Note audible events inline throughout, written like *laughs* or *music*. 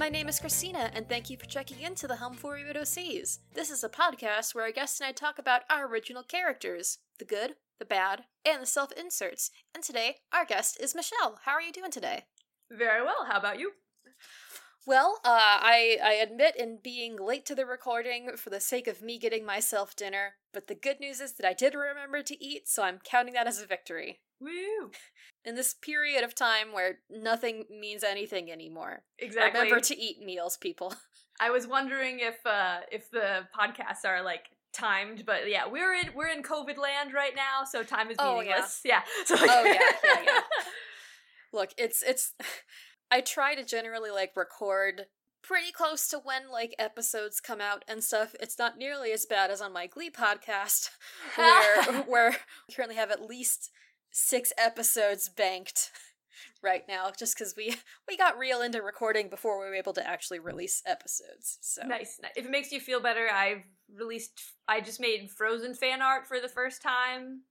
My name is Christina, and thank you for checking into the Home for Wayward OCs. This is a podcast where our guests and I talk about our original characters the good, the bad, and the self inserts. And today, our guest is Michelle. How are you doing today? Very well. How about you? Well, uh, I, I admit in being late to the recording for the sake of me getting myself dinner, but the good news is that I did remember to eat, so I'm counting that as a victory. Woo! In this period of time where nothing means anything anymore. Exactly. Remember to eat meals, people. *laughs* I was wondering if uh if the podcasts are like timed, but yeah, we're in we're in COVID land right now, so time is Oh, meaningless. yeah. *laughs* So, Oh, yeah, yeah, yeah. *laughs* Look, it's it's I try to generally like record pretty close to when like episodes come out and stuff. It's not nearly as bad as on my Glee podcast where where we currently have at least 6 episodes banked *laughs* right now just cuz we we got real into recording before we were able to actually release episodes. So nice. If it makes you feel better, I've released. I just made Frozen fan art for the first time,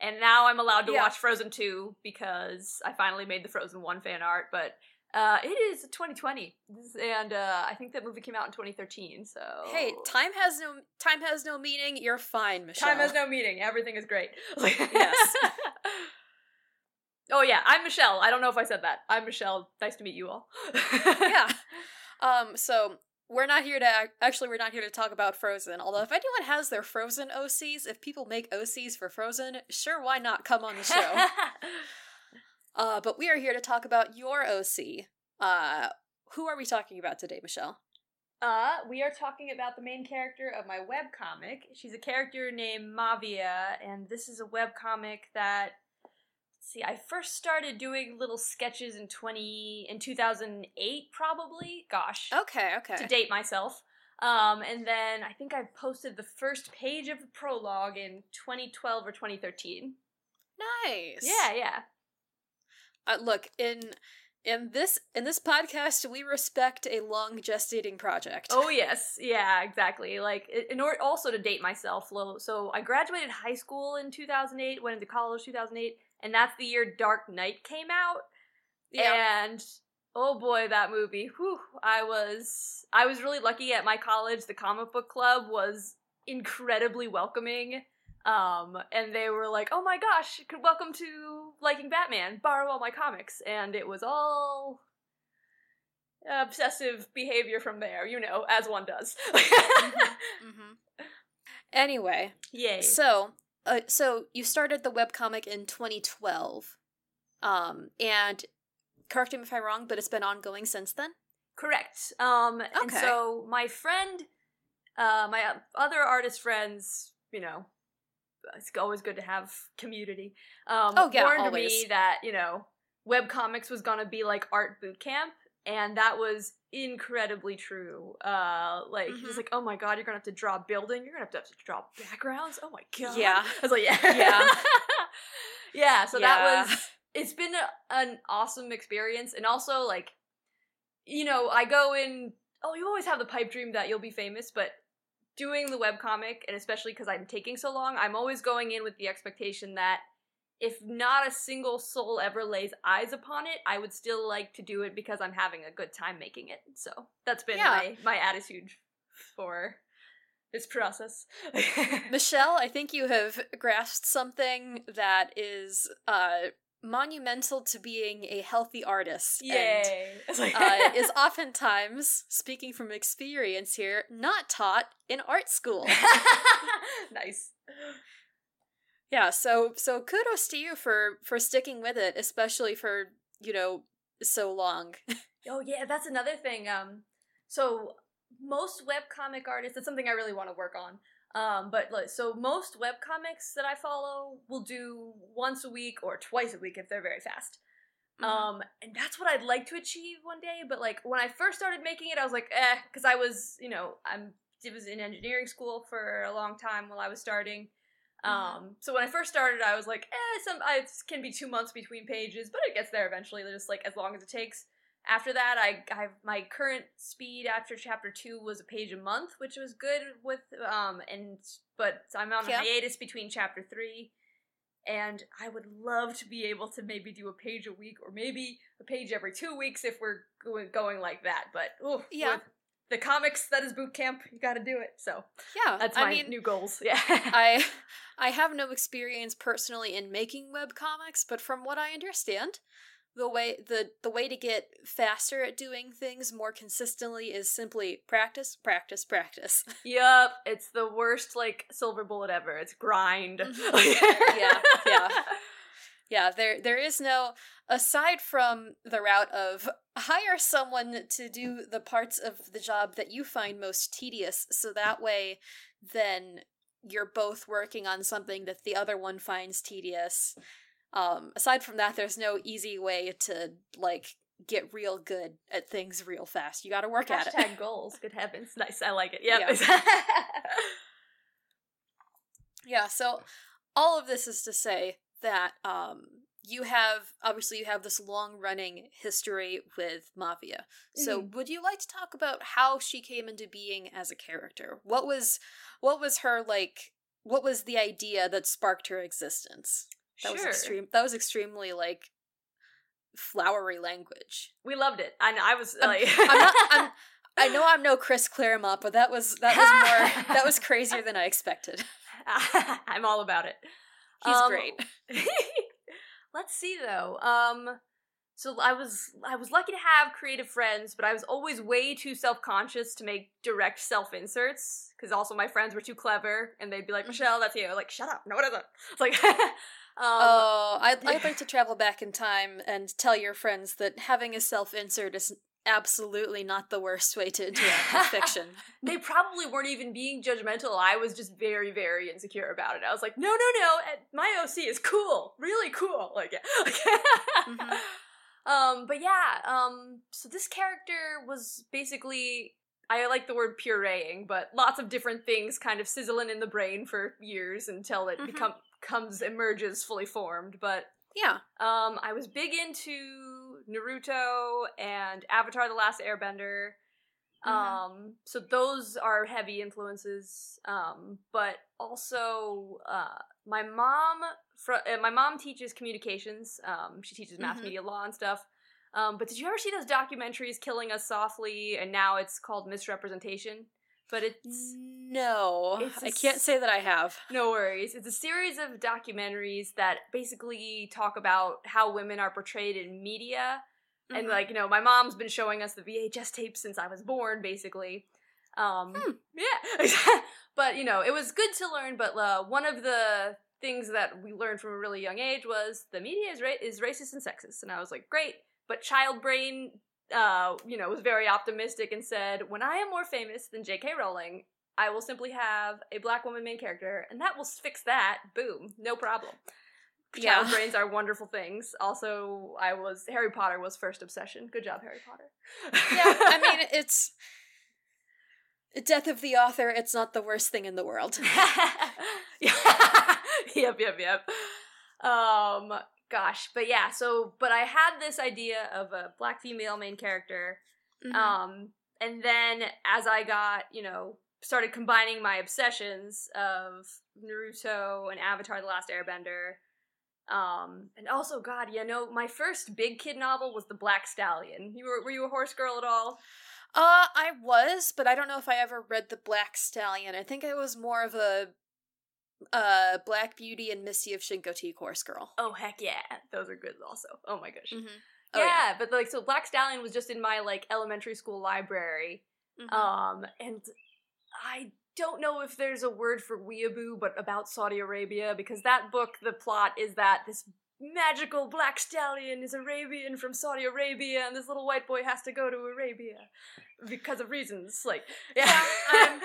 and now I'm allowed to Yeah. watch Frozen two because I finally made the Frozen one fan art. But uh, it is 2020, and uh, I think that movie came out in 2013. So Hey, time has no time has no meaning. You're fine, Michelle. Time has no meaning. Everything is great. Yes. *laughs* oh yeah, I'm Michelle. I don't know if I said that. I'm Michelle. Nice to meet you all. *laughs* yeah. Um, so we're not here to ac- actually we're not here to talk about Frozen. Although if anyone has their Frozen OCs, if people make OCs for Frozen, sure why not come on the show. *laughs* uh, but we are here to talk about your OC. Uh, who are we talking about today, Michelle? Uh, we are talking about the main character of my webcomic. She's a character named Mavia, and this is a webcomic that see, I first started doing little sketches in 20 in 2008 probably. Gosh. Okay, okay. to date myself. Um, and then I think I posted the first page of the prologue in 2012 or 2013. Nice. Yeah, yeah. Uh, look in in this in this podcast, we respect a long gestating project. Oh yes, yeah, exactly. Like in order also to date myself, so I graduated high school in 2008, went into college 2008, and that's the year Dark Knight came out. Yeah. And oh boy, that movie. Whew, I was I was really lucky at my college. The comic book club was incredibly welcoming. Um, and they were like, "Oh my gosh, welcome to liking Batman. Borrow all my comics." And it was all obsessive behavior from there, you know, as one does. hmm *laughs* Anyway, Yay. So, uh, so you started the webcomic in 2012, um, and correct me if I'm wrong, but it's been ongoing since then. Correct. Um, and so my friend, uh, my other artist friends, you know, it's always good to have community. Um, Oh, yeah, warned always. me that you know, webcomics was gonna be like art boot camp, and that was incredibly true. Uh, like Mhm. he's like, oh my god, you're gonna have to draw building, you're gonna have to, have to draw backgrounds. Oh my god. Yeah. *laughs* I was like, yeah, Yeah. *laughs* yeah. So Yeah. that was it's been a, an awesome experience and also like you know i go in oh you always have the pipe dream that you'll be famous but doing the webcomic and especially because i'm taking so long i'm always going in with the expectation that if not a single soul ever lays eyes upon it i would still like to do it because i'm having a good time making it so that's been Yeah. my my attitude for this process *laughs* Michelle, I think you have grasped something that is uh, monumental to being a healthy artist. And yay *laughs* It's like- uh, *laughs* is oftentimes, speaking from experience here, not taught in art school. *laughs* nice. yeah, so so kudos to you for for sticking with it, especially for you know so long. Oh yeah, that's another thing. Um, so most webcomic artists, that's something I really want to work on. Um, but like, so most webcomics that I follow will do once a week or twice a week if they're very fast. Mhm. Um, and that's what I'd like to achieve one day. But like when I first started making it, I was like, eh, because I was, you know, I'm it was in engineering school for a long time while I was starting. Mhm. Um, so when I first started, I was like, eh, some I, it can be two months between pages, but it gets there eventually. Just like as long as it takes. After that, I, I my current speed after chapter two was a page a month, which was good with um and but I'm on Yeah. hiatus between chapter three and I would love to be able to maybe do a page a week or maybe a page every two weeks if we're going, going like that. But ooh, Yeah. the comics that is boot camp. You got to do it. So Yeah, that's my I mean, new goals. *laughs* Yeah. I I have no experience personally in making web comics, but from what I understand, the way the the way to get faster at doing things more consistently is simply practice, practice, practice. *laughs* yep it's the worst like silver bullet ever. It's grind. Mhm. *laughs* Yeah, yeah. *laughs* Yeah, there there is no aside from the route of hire someone to do the parts of the job that you find most tedious so that way then you're both working on something that the other one finds tedious. Um aside from that there's no easy way to like get real good at things real fast. You got to work at it. Hashtag goals. Good heavens. *laughs* Nice. I like it. Yep. *laughs* Yeah, so all of this is to say that um you have obviously you have this long running history with Mavia. So would you like to talk about how she came into being as a character? What was what was her like what was the idea that sparked her existence? That was sure. extreme that was extremely like flowery language. We loved it. And I was I'm- like I'm not I'm *laughs* I know I'm no Chris Claremont, but that was that was more that was crazier than I expected. *laughs* I'm all about it. He's Um, great. *laughs* Let's see though. Um so I was I was lucky to have creative friends, but I was always way too self-conscious to make direct self-inserts cuz also my friends were too clever and they'd be like, Mhm. "Michelle, that's you." Like, "Shut up. No, it isn't." It's like um oh, I'd, I'd like to travel back in time and tell your friends that having a self insert is absolutely not the worst way to interact with fiction. *laughs* they probably weren't even being judgmental. I was just very, very insecure about it. I was like, no, no, no, eh, my OC is cool, really cool. *laughs* Like. Mhm. *laughs* um, but yeah, um, so this character was basically. I like the word pureeing, but lots of different things kind of sizzling in the brain for years until it Mhm. become comes emerges fully formed. But Yeah. um, I was big into Naruto and Avatar: The Last Airbender. Mhm. Um, so those are heavy influences. Um, but also, uh, my mom, fr- uh, my mom teaches communications. Um, she teaches mass Mhm. media law and stuff. Um, but did you ever see those documentaries, "Killing Us Softly"? And now it's called Misrepresentation. But it's No, It's I can't say that I have. no worries. It's a series of documentaries that basically talk about how women are portrayed in media. And Mhm. like, you know, my mom's been showing us the VHS tapes since I was born, basically. Um Hmm. yeah. *laughs* but you know, it was good to learn, but uh, one of the things that we learned from a really young age was the media is ra- is racist and sexist. And I was like, great. But child brain uh, you know, was very optimistic and said, when I am more famous than J.K. Rowling, I will simply have a black woman main character, and that will fix that. Boom, no problem. Child Yeah. brains are wonderful things. Also, I was Harry Potter was first obsession. Good job, Harry Potter. yeah, I mean *laughs* it's death of the author. It's not the worst thing in the world. *laughs* yep, yep, yep. Um, gosh, but yeah. So, but I had this idea of a black female main character Mhm. um, and then as I got, you know, started combining my obsessions of Naruto and Avatar: The Last Airbender, um, and also, God, you know, my first big kid novel was The Black Stallion. You were were you a horse girl at all? Uh, I was, but I don't know if I ever read the Black Stallion. I think I was more of a uh Black Beauty and Misty of Chincoteague horse girl. Oh heck yeah, those are good also. Oh my gosh. Mm-hmm. yeah, but like so Black Stallion was just in my like elementary school library. Mm-hmm. Um, and I don't know if there's a word for weeaboo, but about Saudi Arabia, because that book, the plot is that this magical black stallion is Arabian from Saudi Arabia, and this little white boy has to go to Arabia because of reasons. Like, *laughs* yeah, Yeah,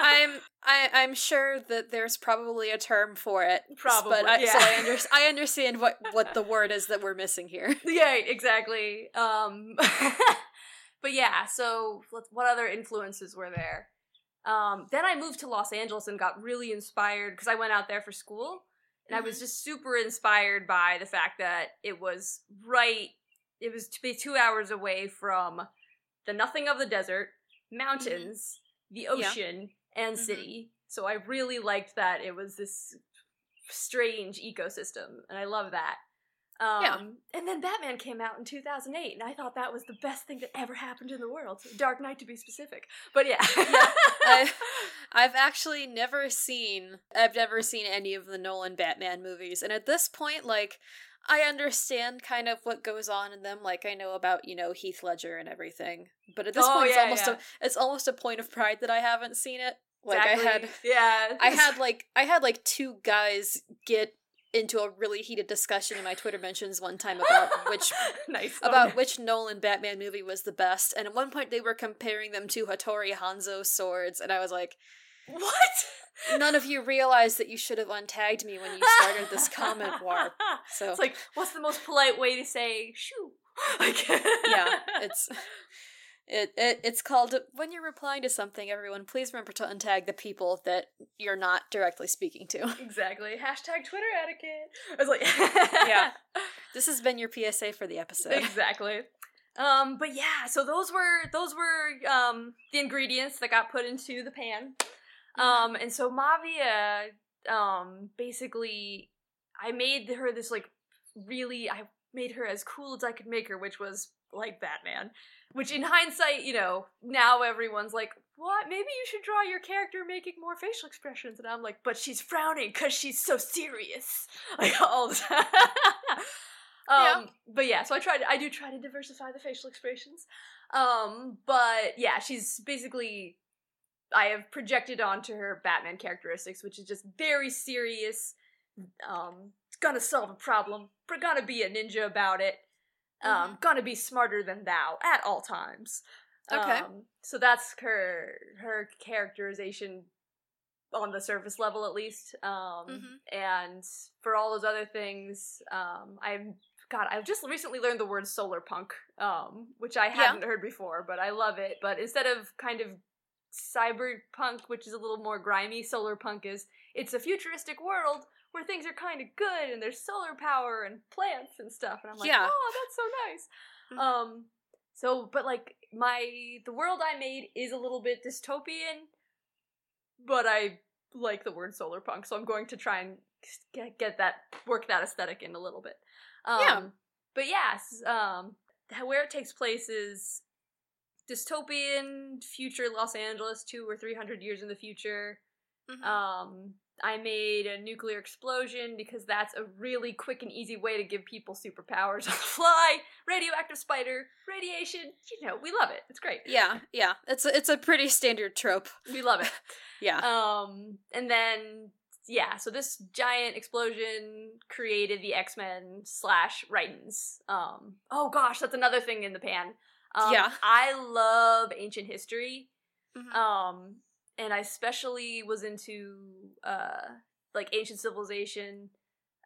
I'm I I'm sure that there's probably a term for it. Probably, but I, so yeah. I under, I understand what what the word is that we're missing here. *laughs* yeah, exactly. Um, *laughs* but yeah, so what, other influences were there? Um, then I moved to Los Angeles and got really inspired because I went out there for school, and I was Mhm. just super inspired by the fact that it was right. It was to be two hours away from the nothing of the desert, mountains, the Yeah. ocean, and Mhm. city. So I really liked that it was this strange ecosystem, and I love that. Um, Yeah. And then Batman came out in 2008, and I thought that was the best thing that ever happened in the world. Dark Knight, to be specific. But yeah. *laughs* I, I've actually never seen I've never seen any of the Nolan Batman movies, and at this point, like I understand kind of what goes on in them. Like I know about you know Heath Ledger and everything, but at this Oh, point, it's almost yeah. a it's almost a point of pride that I haven't seen it. Like I had yeah. I had *laughs* like I had like two guys get into a really heated discussion in my Twitter mentions one time about which *laughs* nice about one. which Nolan Batman movie was the best, and at one point they were comparing them to Hattori Hanzo swords, and I was like, what? none of you realized that you should have untagged me when you started this comment war. *laughs* So It's like, what's the most polite way to say shoo? *laughs* Like, yeah, *laughs* it's it, it it's called when you're replying to something. Everyone, please remember to untag the people that you're not directly speaking to. exactly. Hashtag Twitter etiquette. I was like, Yeah. This has been your PSA for the episode. exactly. Um, but yeah, so those were those were um the ingredients that got put into the pan. Um, and so Mavia, um, basically, I made her this like really, I made her as cool as I could make her, which was like Batman. Which in hindsight, you know, now everyone's like, what? Maybe you should draw your character making more facial expressions. And I'm like, but she's frowning because she's so serious. *laughs* Like all the time. *laughs* um, Yeah. But yeah, so I tried, I do try to diversify the facial expressions. Um, but yeah, she's basically I have projected onto her Batman characteristics, which is just very serious. Um, gonna solve a problem. We're gonna be a ninja about it. Um, gonna be smarter than thou at all times. Okay. Um, so that's her her characterization on the surface level, at least. Um, Mhm. and for all those other things, um, I'm God. I've just recently learned the word solar punk, um, which I hadn't heard before, but I love it. But instead of kind of cyberpunk, which is a little more grimy, solar punk is it's a futuristic world where things are kind of good and there's solar power and plants and stuff. And I'm like, Yeah. oh, that's so nice. Mhm. Um, so but like my the world I made is a little bit dystopian, but I like the word solar punk, so I'm going to try and get, get that work that aesthetic in a little bit. Um, Yeah. But yes, um, where it takes place is dystopian future Los Angeles, two or three hundred years in the future. Mhm. Um, I made a nuclear explosion because that's a really quick and easy way to give people superpowers on the fly. Radioactive spider, radiation, you know, we love it. It's great. yeah, yeah. It's a, it's a pretty standard trope. We love it. *laughs* Yeah. Um, and then yeah, so this giant explosion created the X Men slash Titans. Um, oh gosh, that's another thing in the pan. Um, Yeah. I love ancient history. Mhm. Um, and I especially was into uh like ancient civilization,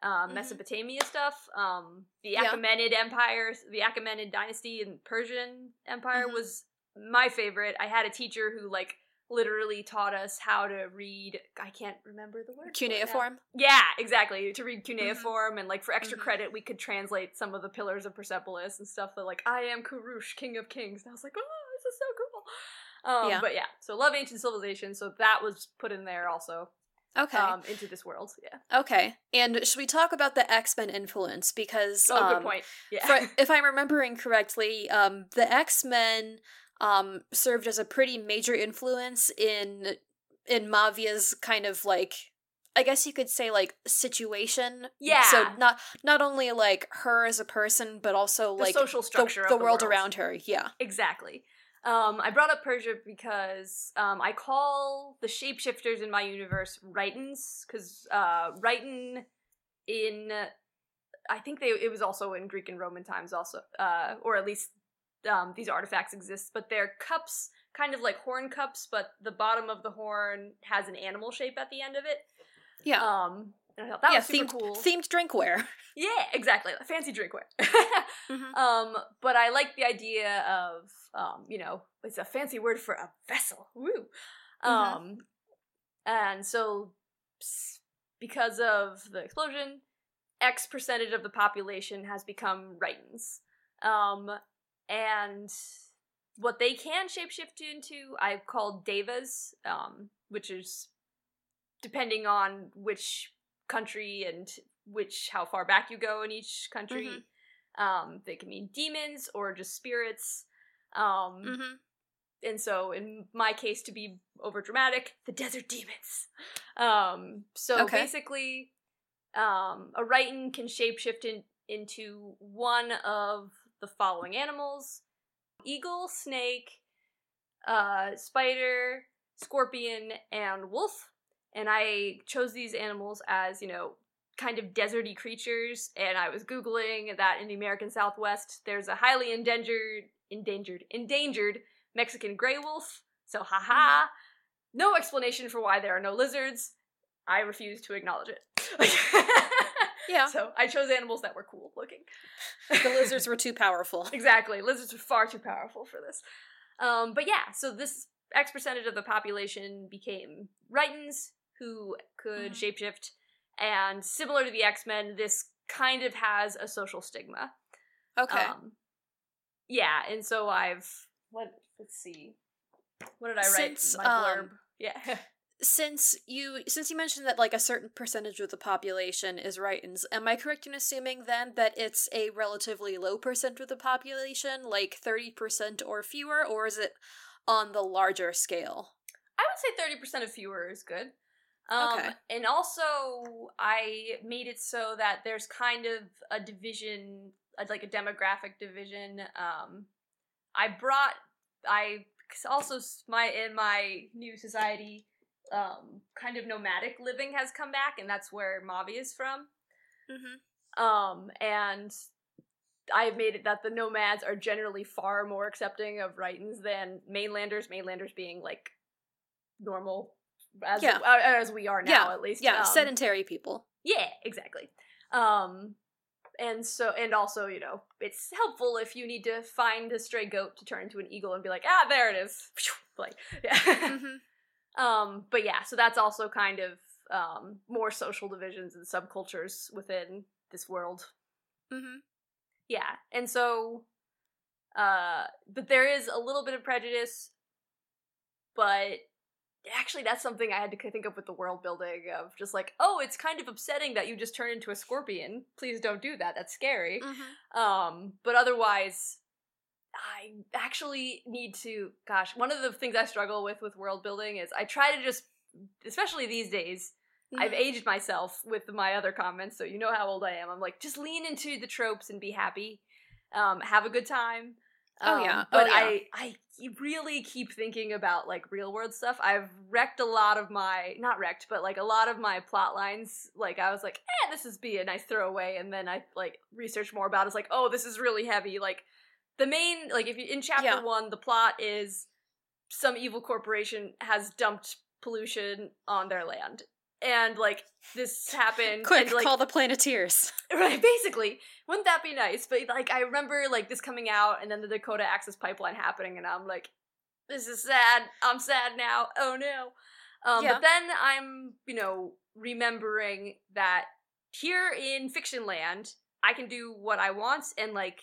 um, Mhm. Mesopotamia stuff. Um, the Yeah. Achaemenid Empire, the Achaemenid dynasty and Persian Empire Mhm. was my favorite. I had a teacher who like literally taught us how to read. I can't remember the word. Cuneiform. Yeah, exactly. To read cuneiform and like for extra Mhm. credit, we could translate some of the pillars of Persepolis and stuff. That like I am Kurush, King of Kings. And I was like, oh, this is so cool. Um, Yeah. But yeah, so love ancient civilization. So that was put in there also Okay. um, into this world. Yeah. okay. And should we talk about the X Men influence? Because Oh, um, good point. Yeah. for, *laughs* if I'm remembering correctly, um, the X Men um, served as a pretty major influence in in Mavia's kind of like I guess you could say like situation. Yeah. So not not only like her as a person, but also the like social the, structure the of the world around her. Yeah. Exactly. Um, I brought up Persia because um, I call the shapeshifters in my universe Rhytons, because uh, Rhyton in I think they it was also in Greek and Roman times also, uh, or at least um, these artifacts exist. But they're cups, kind of like horn cups, but the bottom of the horn has an animal shape at the end of it. Yeah. Um, and I thought that yeah, was super themed cool. themed drinkware. *laughs* Yeah, exactly. Fancy drinkware. *laughs* Mhm. Um, but I like the idea of um, you know, it's a fancy word for a vessel. Woo. Um, and so because of the explosion, X percentage of the population has become Rhytons. Um, and what they can shapeshift into, I've called devas, um, which is depending on which country and which how far back you go in each country. Mhm. Um, they can mean demons or just spirits. Um, Mm-hmm. and so in my case to be over dramatic the desert demons um so Okay. basically um a Rhyton can shapeshift in, into one of the following animals eagle snake uh spider scorpion and wolf and i chose these animals as you know kind of deserty creatures and i was googling that in the american southwest there's a highly endangered endangered endangered Mexican gray wolf. So, haha. No explanation for why there are no lizards. I refuse to acknowledge it. *laughs* Yeah. So, I chose animals that were cool looking. the lizards *laughs* were too powerful. exactly. Lizards are far too powerful for this. Um, but yeah, so this X percentage of the population became Rhytons who could Mhm. shapeshift, and similar to the X Men, this kind of has a social stigma. Okay. Um, yeah, and so I've what? Let's see. What did I write? Since, my blurb. um, yeah. *laughs* since you since you mentioned that like a certain percentage of the population is Rhytons, am I correct in assuming then that it's a relatively low percent of the population, like thirty percent or fewer, or is it on the larger scale? I would say thirty percent of fewer is good. Um, Okay. And also, I made it so that there's kind of a division, uh, like a demographic division. Um, I brought, I also my in my new society, um, kind of nomadic living has come back, and that's where Mavi is from. Mm-hmm. Um, and I've made it that the nomads are generally far more accepting of Rhytons than mainlanders. Mainlanders being like normal, as Yeah. uh, as we are now, at least. Yeah, Um, sedentary people. yeah, exactly. Um, and so, and also, you know, it's helpful if you need to find a stray goat to turn into an eagle and be like, ah, there it is. *laughs* Like, yeah. Mm-hmm. Um, but yeah, so that's also kind of um, more social divisions and subcultures within this world. Mm-hmm. Yeah, and so, uh, but there is a little bit of prejudice, but actually, that's something I had to think of with the world building of just like, oh, it's kind of upsetting that you just turn into a scorpion. Please don't do that. That's scary. Mm-hmm. Um, but otherwise, I actually need to. Gosh, one of the things I struggle with with world building is I try to just, especially these days, I've Mm-hmm. aged myself with my other comments, so you know how old I am. I'm like, just lean into the tropes and be happy. Um, have a good time. Oh, Um, yeah. Oh, But yeah. I, I really keep thinking about like real world stuff. I've wrecked a lot of my, not wrecked, but like a lot of my plot lines. Like I was like, eh, this is be a nice throwaway, and then I like research more about. it. It's like, oh, this is really heavy. Like the main, like if you in chapter Yeah. one, the plot is some evil corporation has dumped pollution on their land and like this *laughs* happened Quick, and, like, call the Planeteers. *laughs* right basically wouldn't that be nice but like i remember like this coming out and then the dakota access pipeline happening and i'm like this is sad i'm sad now oh no um Yeah. but then i'm you know remembering that here in fiction land i can do what i want and like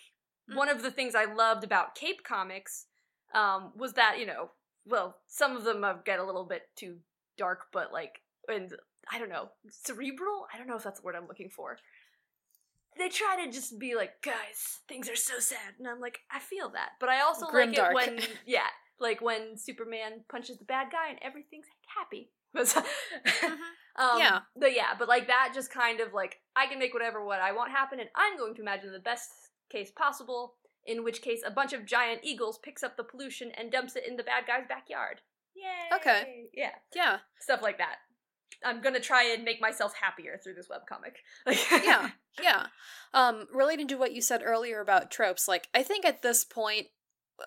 one of the things i loved about cape comics um was that you know well some of them uh, get a little bit too dark but like and i don't know cerebral? I don't know if that's the word i'm looking for. They try to just be like guys things are so sad and i'm like i feel that but i also like Grimdark. it when *laughs* yeah like when superman punches the bad guy and everything's happy. *laughs* *laughs* Um, Yeah. but yeah but like that just kind of like i can make whatever what i want happen and i'm going to imagine the best case possible in which case a bunch of giant eagles picks up the pollution and dumps it in the bad guy's backyard. Yay! Okay. yeah. Yeah. stuff like that. I'm gonna try and make myself happier through this webcomic. *laughs* Yeah. Yeah. Um relating to what you said earlier about tropes like i think at this point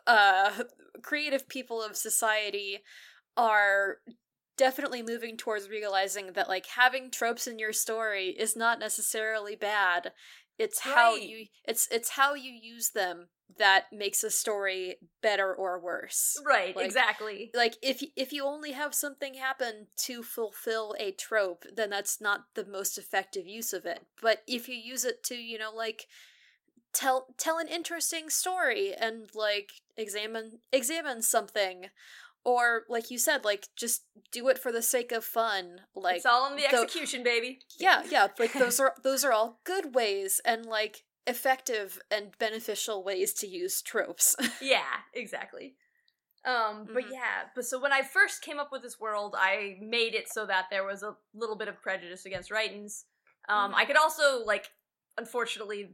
uh *laughs* creative people of society are definitely moving towards realizing that like having tropes in your story is not necessarily bad it's how you it's it's how you use them that makes a story better or worse. Right Like- exactly. like if if you only have something happen to fulfill a trope then that's not the most effective use of it. But if you use it to you know like tell tell an interesting story and like examine examine something or like you said like just do it for the sake of fun like it's all in the the- execution, baby. yeah *laughs* yeah like those are those are all good ways and like effective and beneficial ways to use tropes *laughs* yeah, exactly. Um, but Mhm. yeah, but so when I first came up with this world, I made it so that there was a little bit of prejudice against Rhytons. Um, Mhm. I could also like, unfortunately,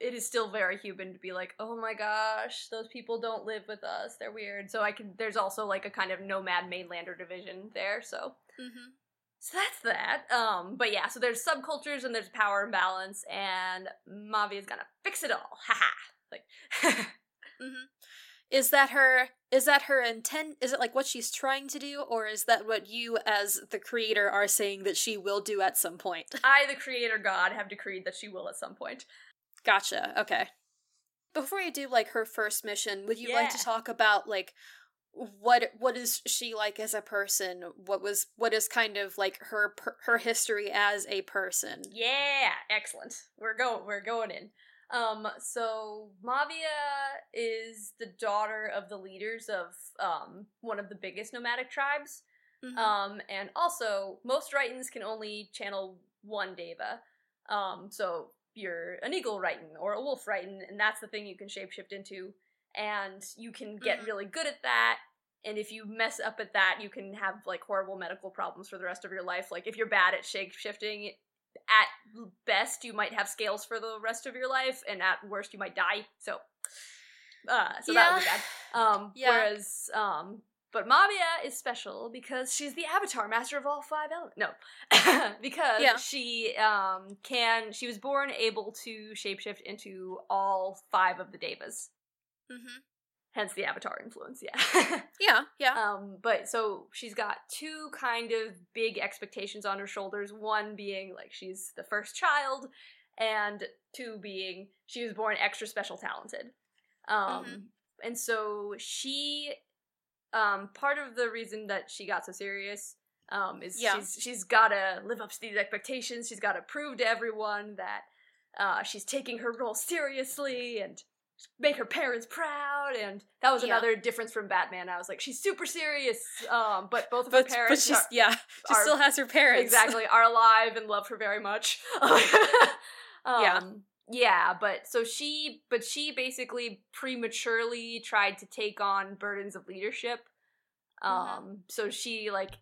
it is still very human to be like, oh my gosh, those people don't live with us; they're weird. So I can. There's also like a kind of nomad mainlander division there. So mm-hmm. so that's that. Um, but yeah, so there's subcultures and there's power imbalance, and Mavi is gonna fix it all. Haha. like. *laughs* Mm-hmm. Is that her? Is that her intent? Is it like what she's trying to do, or is that what you, as the creator, are saying that she will do at some point? *laughs* I, the creator god, have decreed that she will at some point. Gotcha. Okay. Before you do like her first mission, would you like to talk about like what what is she like as a person? What was what is kind of like her her history as a person? Yeah, excellent. We're going. We're going in. Um, so Mavia is the daughter of the leaders of um one of the biggest nomadic tribes. Mhm. Um, and also most Rhytons can only channel one Deva. Um, so you're an eagle Rhyton or a wolf Rhyton, and that's the thing you can shapeshift into. And you can get Mhm. really good at that. And if you mess up at that, you can have like horrible medical problems for the rest of your life. Like if you're bad at shapeshifting, at best you might have scales for the rest of your life, and at worst you might die. So, uh, so that would be bad. Um, Yeah. whereas, um, but Mavia is special because she's the avatar master of all five elements. No, *laughs* because Yeah. she um can. She was born able to shapeshift into all five of the devas. Mhm. Hence the avatar influence. Yeah. *laughs* Yeah. Yeah. Um, but so she's got two kind of big expectations on her shoulders. One being like she's the first child, and two being she was born extra special talented. Um, Mhm. and so she, um, part of the reason that she got so serious, um, is Yeah. she's she's got to live up to these expectations. She's got to prove to everyone that uh, she's taking her role seriously and make her parents proud and that was Yeah. another difference from batman i was like she's super serious um but both of but her but parents she's are, yeah she are- still has her parents exactly are alive and love her very much *laughs* um, Yeah. yeah but so she but she basically prematurely tried to take on burdens of leadership um Mhm. so she like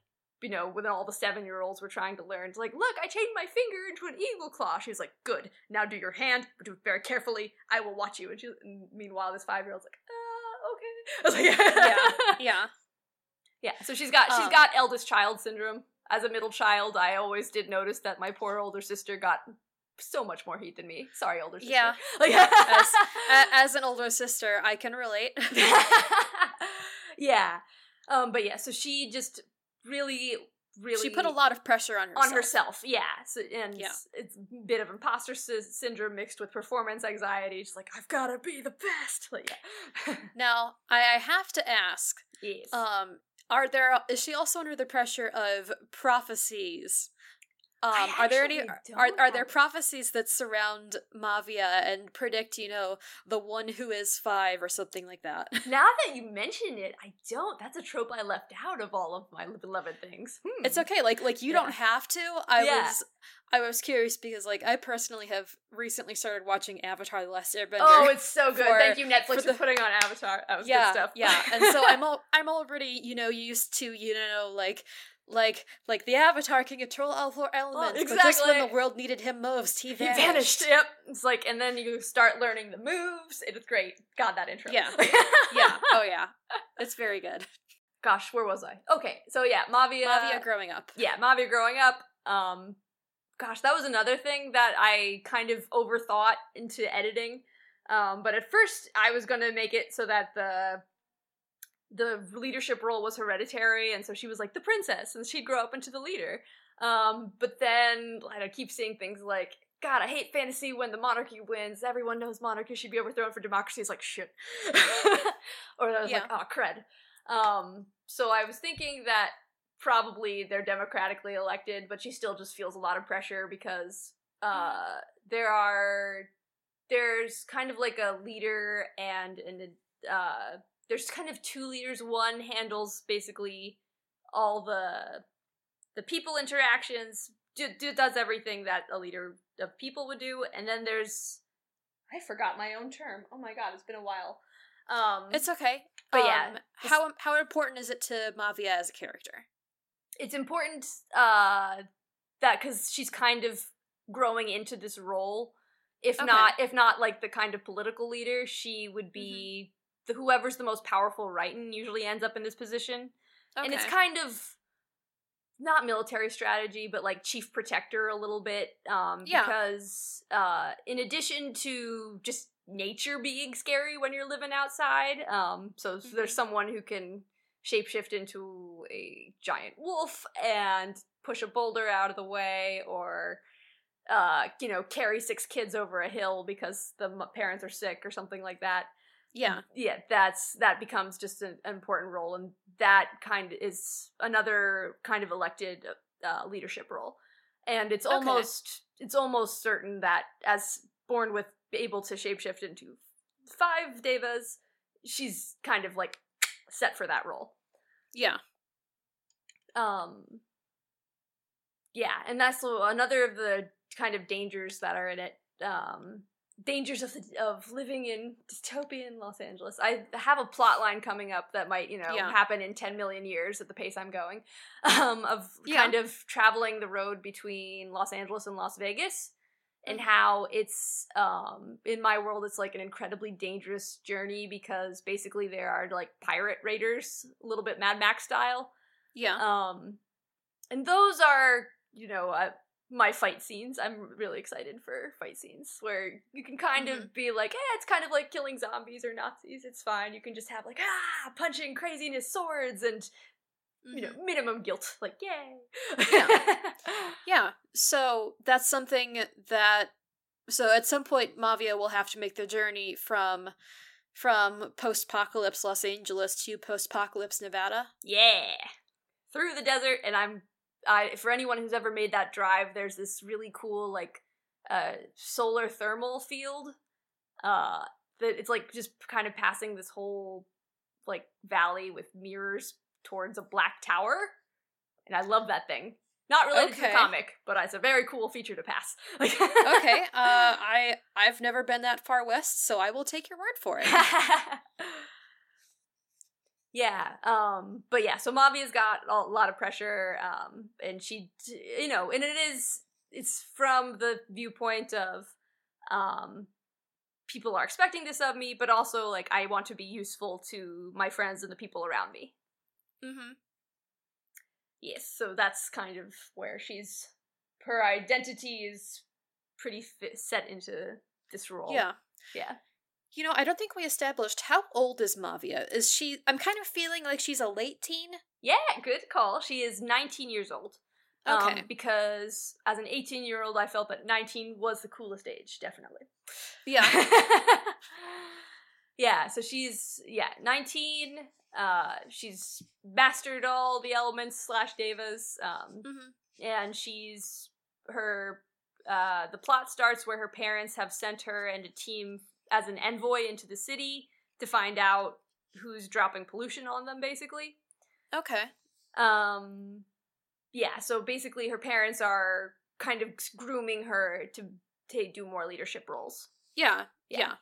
you know when all the seven year olds were trying to learn to like look i changed my finger into an eagle claw she was like good now do your hand but do it very carefully i will watch you and she and meanwhile this five year old's like uh okay *laughs* I was like, yeah yeah *laughs* yeah, so she's got she's Um, got eldest child syndrome. As a middle child, I always did notice that my poor older sister got so much more heat than me. Sorry, older sister. Yeah. *laughs* Like- as, as an older sister i can relate yeah. Um, but yeah, so she just really, really she put a lot of pressure on herself on herself. Yeah, so, and Yeah. it's a bit of imposter sy- syndrome mixed with performance anxiety. She's like, I've got to be the best. *laughs* Like, yeah. *laughs* now i I have to ask yes. Um, are there is she also under the pressure of prophecies? Um, are there any are are there prophecies that surround Mavia and predict, you know, the one who is five or something like that? *laughs* Now that you mention it, I don't. That's a trope I left out of all of my beloved things. Hmm. It's okay, like like you Yeah. don't have to. I Yeah. was I was curious because like I personally have recently started watching Avatar: The Last Airbender. Oh, it's so *laughs* good. for- Thank you, Netflix, for for, putting on Avatar. That was yeah, good stuff. yeah, and so *laughs* I'm all I'm already you know used to you know like like like the Avatar can control all four elements, but just when the world needed him most, he he vanished. vanished. Yep. It's like, and then you start learning the moves. It is great. God, that intro. Yeah. *laughs* yeah. Oh yeah. It's very good. Gosh, where was I? Okay, so yeah, Mavia. Mavia growing up. yeah, Mavia growing up. Um, gosh, that was another thing that I kind of overthought into editing. Um, but at first, I was gonna make it so that the the leadership role was hereditary, and so she was like the princess, and she'd grow up into the leader. Um, but then I keep seeing things like. God, I hate fantasy when the monarchy wins. Everyone knows monarchy should be overthrown for democracy. It's like shit. *laughs* or I was Yeah. like, oh cred. Um, so I was thinking that probably they're democratically elected, but she still just feels a lot of pressure because uh, there are there's kind of like a leader and an uh, there's kind of two leaders. One handles basically all the the people interactions, do, do, does everything that a leader of people would do, and then there's I forgot my own term. Oh my god, it's been a while. Um, It's okay. But yeah, Um, how how important is it to Mavia as a character? it's important uh that because she's kind of growing into this role if Okay. not if not like the kind of political leader she would be the whoever's the most powerful right and usually ends up in this position Okay. and it's kind of not military strategy but like chief protector a little bit um Yeah. because uh in addition to just nature being scary when you're living outside um so Mhm. there's someone who can shapeshift into a giant wolf and push a boulder out of the way or uh you know carry six kids over a hill because the m- parents are sick or something like that yeah. yeah that's that becomes just an, an important role and that kind is another kind of elected uh, leadership role and it's Okay. almost it's almost certain that as born with able to shapeshift into five devas she's kind of like set for that role Yeah. um yeah and that's another of the kind of dangers that are in it um dangers of the, of living in dystopian los angeles i have a plot line coming up that might you know Yeah. happen in 10 million years at the pace i'm going *laughs* um of Yeah. kind of traveling the road between los angeles and las vegas and Mhm. how it's um in my world it's like an incredibly dangerous journey because basically there are like pirate raiders a little bit mad max style Yeah. um, and those are, you know, uh, my fight scenes. I'm really excited for fight scenes where you can kind of be like, eh, it's kind of like killing zombies or Nazis. It's fine. You can just have like, ah, punching craziness, swords, and, you know, Mhm. minimum guilt. Like, yay. *laughs* Yeah. So that's something that so at some point Mavia will have to make the journey from from post-apocalypse Los Angeles to post-apocalypse Nevada. yeah. Through the desert, and I'm, I for anyone who's ever made that drive, there's this really cool like, uh, solar thermal field, uh, that it's like just kind of passing this whole like valley with mirrors towards a black tower, and I love that thing. Not related to the comic, but it's a very cool feature to pass. Like, Okay. Uh *laughs* I I've never been that far west, so I will take your word for it. *laughs* yeah um but yeah so mavia's got a lot of pressure um and she you know and it is it's from the viewpoint of um people are expecting this of me but also like i want to be useful to my friends and the people around me Mm-hmm. yes so that's kind of where she's her identity is pretty fit, set into this role Yeah. yeah You know, I don't think we established how old is Mavia. Is she I'm kind of feeling like she's a late teen. Yeah, good call. She is 19 years old. Okay. Um, because as an 18 year old, I felt that 19 was the coolest age, definitely. Yeah. *laughs* yeah, so she's, yeah, 19. Uh, she's mastered all the elements slash devas. Um, Mhm. and she's, her, uh, the plot starts where her parents have sent her and a team as an envoy into the city to find out who's dropping pollution on them, basically. Okay. Um, yeah, so basically, her parents are kind of grooming her to to do more leadership roles. Yeah. Yeah. Yeah.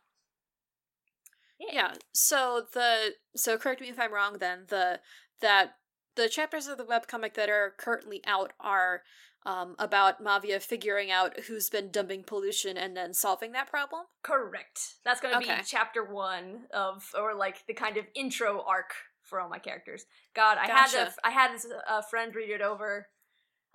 Yeah. Yeah. So the so correct me if I'm wrong then, the that the chapters of the webcomic that are currently out are um, about Mavia figuring out who's been dumping pollution and then solving that problem. Correct. That's going to Okay. be chapter one of, or like the kind of intro arc for all my characters. God, I had Gotcha. a, I had a friend read it over,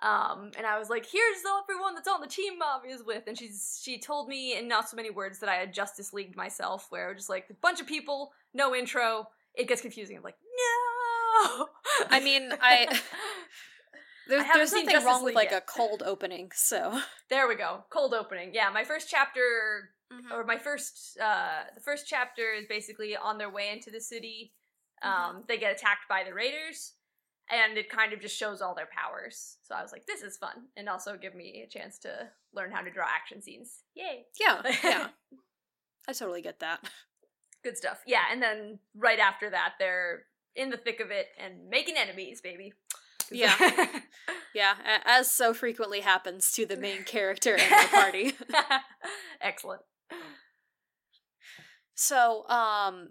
um, and I was like, "Here's everyone that's on the team Mavi is with," and she's she told me in not so many words that I had Justice Leagued myself, where just like a bunch of people, no intro. It gets confusing. I'm like, no. *laughs* I mean, I- *laughs* *laughs* There's, haven't there's nothing wrong with like yet. a cold opening, so there we go. Cold opening. Yeah, my first chapter Mm-hmm. or my first uh the first chapter is basically on their way into the city um they get attacked by the raiders and it kind of just shows all their powers so i was like this is fun and also give me a chance to learn how to draw action scenes yay yeah, yeah. I totally get that. Good stuff. Yeah, and then right after that, they're in the thick of it and making enemies, baby. Yeah. *laughs* Yeah, as so frequently happens to the main character in the party. *laughs* Excellent. So, um,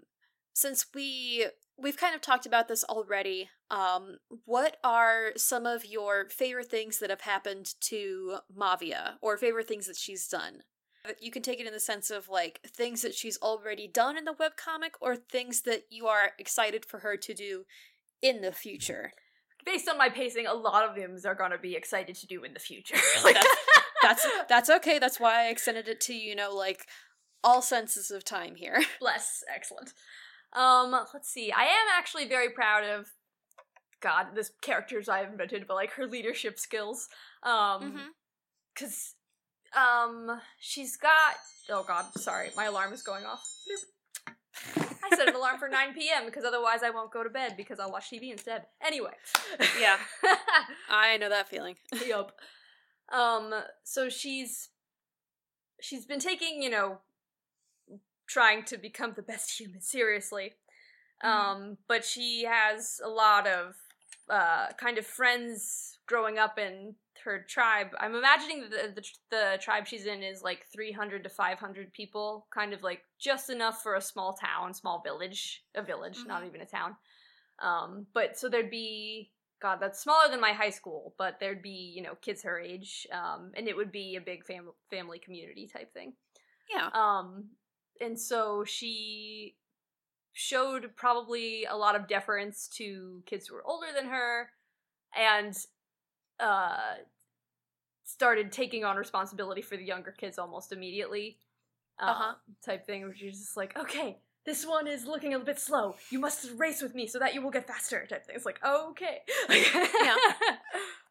since we we've kind of talked about this already, um, what are some of your favorite things that have happened to Mavia, or favorite things that she's done? You can take it in the sense of like things that she's already done in the webcomic, or things that you are excited for her to do in the future. Based on my pacing, a lot of them are going to be excited to do in the future. *laughs* like, That's- That's *laughs* that's okay. That's why I extended it to you know like all senses of time here. *laughs* bless. Excellent. Um, let's see. I am actually very proud of God, this characters I have invented, but like her leadership skills. Um, because um she's got oh god sorry my alarm is going off. I set an alarm for *laughs* 9 p.m because otherwise i won't go to bed because i'll watch tv instead. Anyway. Yeah. *laughs* I know that feeling. *laughs* yup. Um so she's she's been taking you know trying to become the best human seriously. Um but she has a lot of uh kind of friends growing up in her tribe i'm imagining that the, the, the tribe she's in is like 300 to 500 people kind of like just enough for a small town small village a village not Mhm. even a town um but so there'd be god that's smaller than my high school but there'd be you know kids her age um and it would be a big fam- family community type thing Yeah. um, and so she showed probably a lot of deference to kids who were older than her and uh started taking on responsibility for the younger kids almost immediately. Um, Uh-huh. Type thing where she's just like, okay, this one is looking a bit slow. You must race with me so that you will get faster. Type thing. It's like, okay. Yeah. *laughs*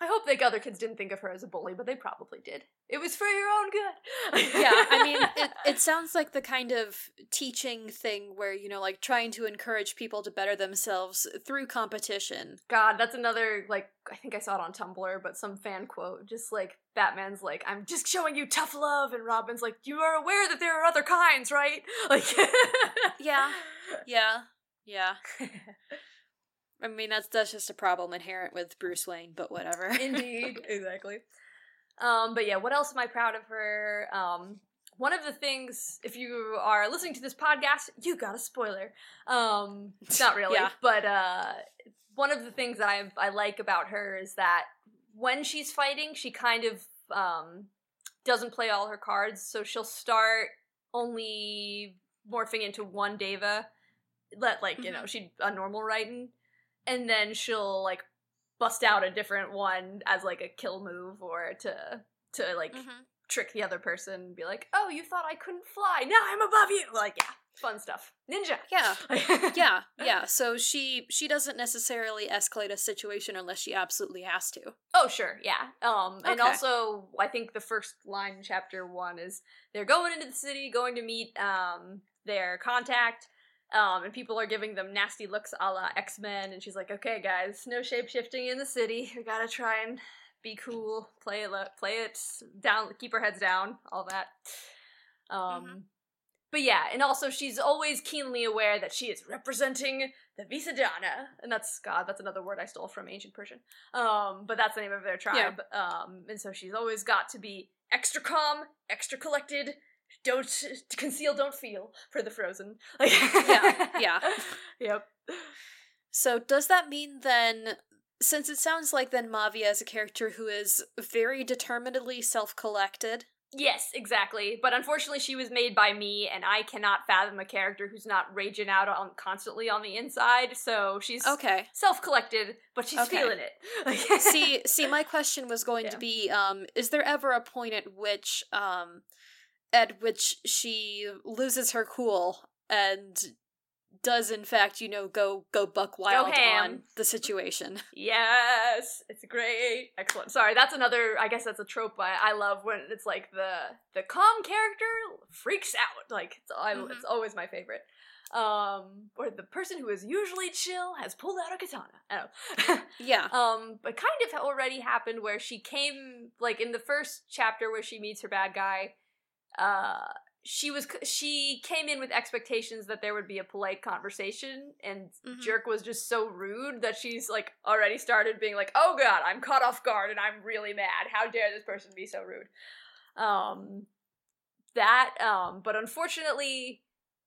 I hope the other kids didn't think of her as a bully, but they probably did. It was for your own good. *laughs* yeah, I mean, *laughs* it, it sounds like the kind of teaching thing where, you know, like trying to encourage people to better themselves through competition. God, that's another like I think I saw it on Tumblr, but some fan quote, just like Batman's like, "I'm just showing you tough love," and Robin's like, "You are aware that there are other kinds, right?" *laughs* Like, Yeah. Yeah. Yeah. I mean, that's that's just a problem inherent with Bruce Wayne, but whatever. *laughs* Indeed, *laughs* exactly. Um, but yeah, what else am I proud of her? Um, one of the things, if you are listening to this podcast, you got a spoiler. Um, not *laughs* really, Yeah. but uh, one of the things that I I like about her is that when she's fighting, she kind of um doesn't play all her cards, so she'll start only morphing into one Deva, let like you know she a normal Rhyton, and then she'll like bust out a different one as like a kill move or to to like Mhm. trick the other person and be like, "Oh, you thought I couldn't fly? Now I'm above you!" Like, yeah, fun stuff. Ninja. Yeah. *laughs* Yeah, yeah. So she she doesn't necessarily escalate a situation unless she absolutely has to. Oh, sure, yeah. Um, and also, I think the first line in chapter one is they're going into the city, going to meet um their contact, um, and people are giving them nasty looks a la X Men, and she's like, "Okay, guys, no shape shifting in the city. We gotta try and be cool, play it, play it down, keep our heads down, all that." Um. Mhm. But yeah, and also she's always keenly aware that she is representing the Visadana, and that's God. That's another word I stole from ancient Persian. Um, but that's the name of their tribe. Um, and so she's always got to be extra calm, extra collected. Don't conceal, don't feel for the frozen. Like, *laughs* Yeah, yeah. *laughs* yep. So does that mean then since it sounds like then Mavia is a character who is very determinedly self-collected. Yes, exactly. But unfortunately, she was made by me, and I cannot fathom a character who's not raging out on constantly on the inside. So she's Okay. self-collected, but she's Okay. feeling it. see *laughs* see my question was going Yeah. to be um is there ever a point at which um at which she loses her cool and does in fact you know go go buck wild ham. on the situation *laughs* Yes, it's great, excellent. Sorry, that's another. I guess that's a trope I, I love when it's like the the calm character freaks out. Like it's I, Mhm. it's always my favorite. Um, or the person who is usually chill has pulled out a katana. Oh. *laughs* yeah um, but kind of already happened where she came like in the first chapter where she meets her bad guy. Uh, she was she came in with expectations that there would be a polite conversation and Mhm. jerk was just so rude that she's like already started being like oh god i'm caught off guard and i'm really mad how dare this person be so rude um that um but unfortunately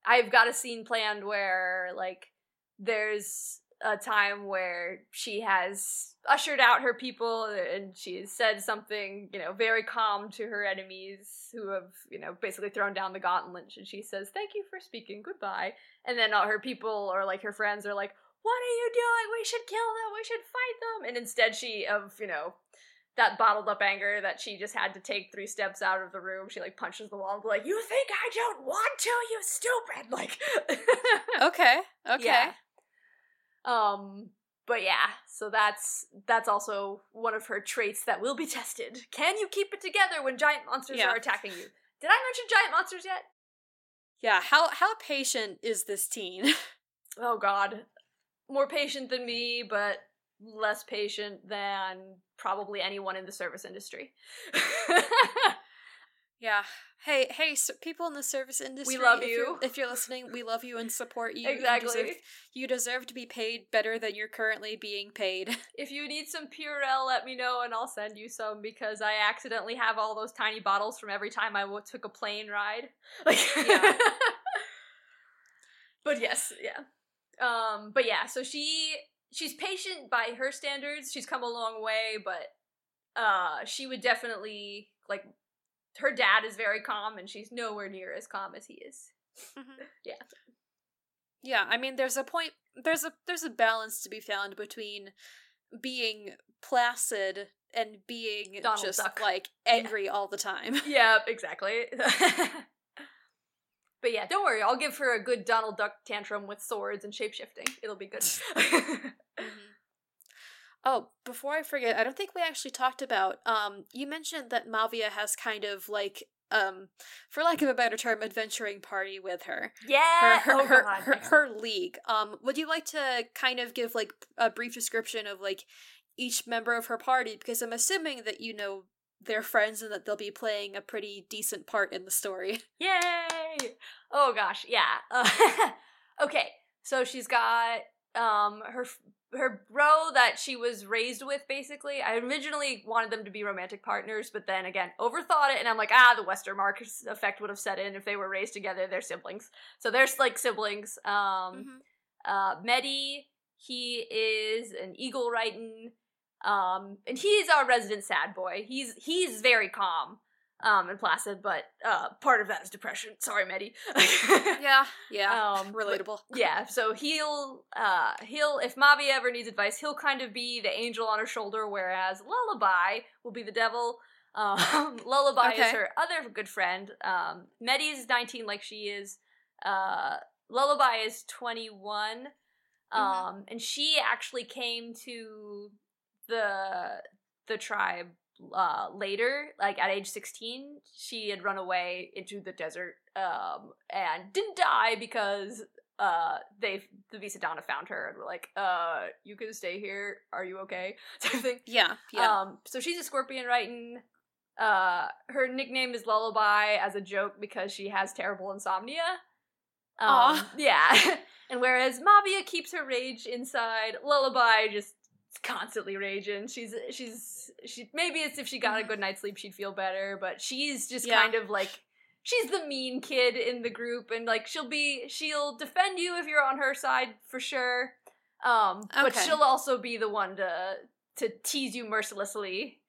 i've got a scene planned where like there's a time where she has ushered out her people and she has said something, you know, very calm to her enemies who have, you know, basically thrown down the gauntlet. And she says, Thank you for speaking, goodbye. And then all her people or like her friends are like, What are you doing? We should kill them, we should fight them. And instead, she, of, you know, that bottled up anger that she just had to take three steps out of the room, she like punches the wall and be like, You think I don't want to, you stupid? Like, *laughs* Okay. Okay. yeah. Um, but yeah, so that's that's also one of her traits that will be *laughs* tested. Can you keep it together when giant monsters Yeah. are attacking you? Did I mention giant monsters yet? Yeah, How how patient is this teen? *laughs* Oh god. More patient than me, but less patient than probably anyone in the service industry. *laughs* yeah. Hey, hey, s people in the service industry. We love if you're- If you're listening, we love you and support you. You exactly. deserve, you deserve to be paid better than you're currently being paid. *laughs* If you need some Purell, let me know and I'll send you some because I accidentally have all those tiny bottles from every time I w- took a plane ride. *laughs* Like, Yeah. *laughs* but yes, yeah. Um, but yeah, so she she's patient by her standards. She's come a long way, but uh, she would definitely like her dad is very calm, and she's nowhere near as calm as he is. Mm-hmm. *laughs* Yeah. Yeah, I mean there's a point there's a there's a balance to be found between being placid and being Donald just Duck. like *laughs* angry all the time. *laughs* yeah, exactly. but yeah, don't worry. I'll give her a good Donald Duck tantrum with swords and shapeshifting. It'll be good. Oh, before I forget, I don't think we actually talked about um you mentioned that Mavia has kind of like um for lack of a better term adventuring party with her. Her yeah. her oh her, God. her, her league. Um would you like to kind of give like a brief description of like each member of her party because I'm assuming that you know they're friends and that they'll be playing a pretty decent part in the story. *laughs* Yay! Oh gosh, yeah. Uh, *laughs* okay, so she's got um her her bro that she was raised with. Basically, I originally wanted them to be romantic partners, but then again overthought it, and I'm like, ah, the Western Westermark effect would have set in if they were raised together. They're siblings, so they're like siblings. Um, Mhm. uh, Medi, he is an eagle Rhyton, um, and he's our resident sad boy. He's he's very calm, um, and placid, but uh, part of that is depression. Sorry, Medi. *laughs* Yeah, yeah. Um, relatable. *laughs* yeah. So he'll uh he'll if Mavi ever needs advice, he'll kind of be the angel on her shoulder, whereas Lullaby will be the devil. Um, *laughs* Lullaby is her other good friend. Um, Medi's nineteen, like she is. Uh, Lullaby is twenty one. Um, Mhm. and she actually came to the the tribe uh later like at age 16 she had run away into the desert um and didn't die because uh they the Visadana found her and were like uh you can stay here. Are you okay? *laughs* type of thing. Yeah, yeah. um so she's a scorpion Rhyton uh her nickname is lullaby as a joke because she has terrible insomnia. Um Aw. yeah. *laughs* And whereas mavia keeps her rage inside lullaby just constantly raging she's she's she maybe it's if she got a Mhm. good night's sleep she'd feel better but she's just Yeah. kind of like she's the mean kid in the group and like she'll be she'll defend you if you're on her side for sure um but Okay. she'll also be the one to to tease you mercilessly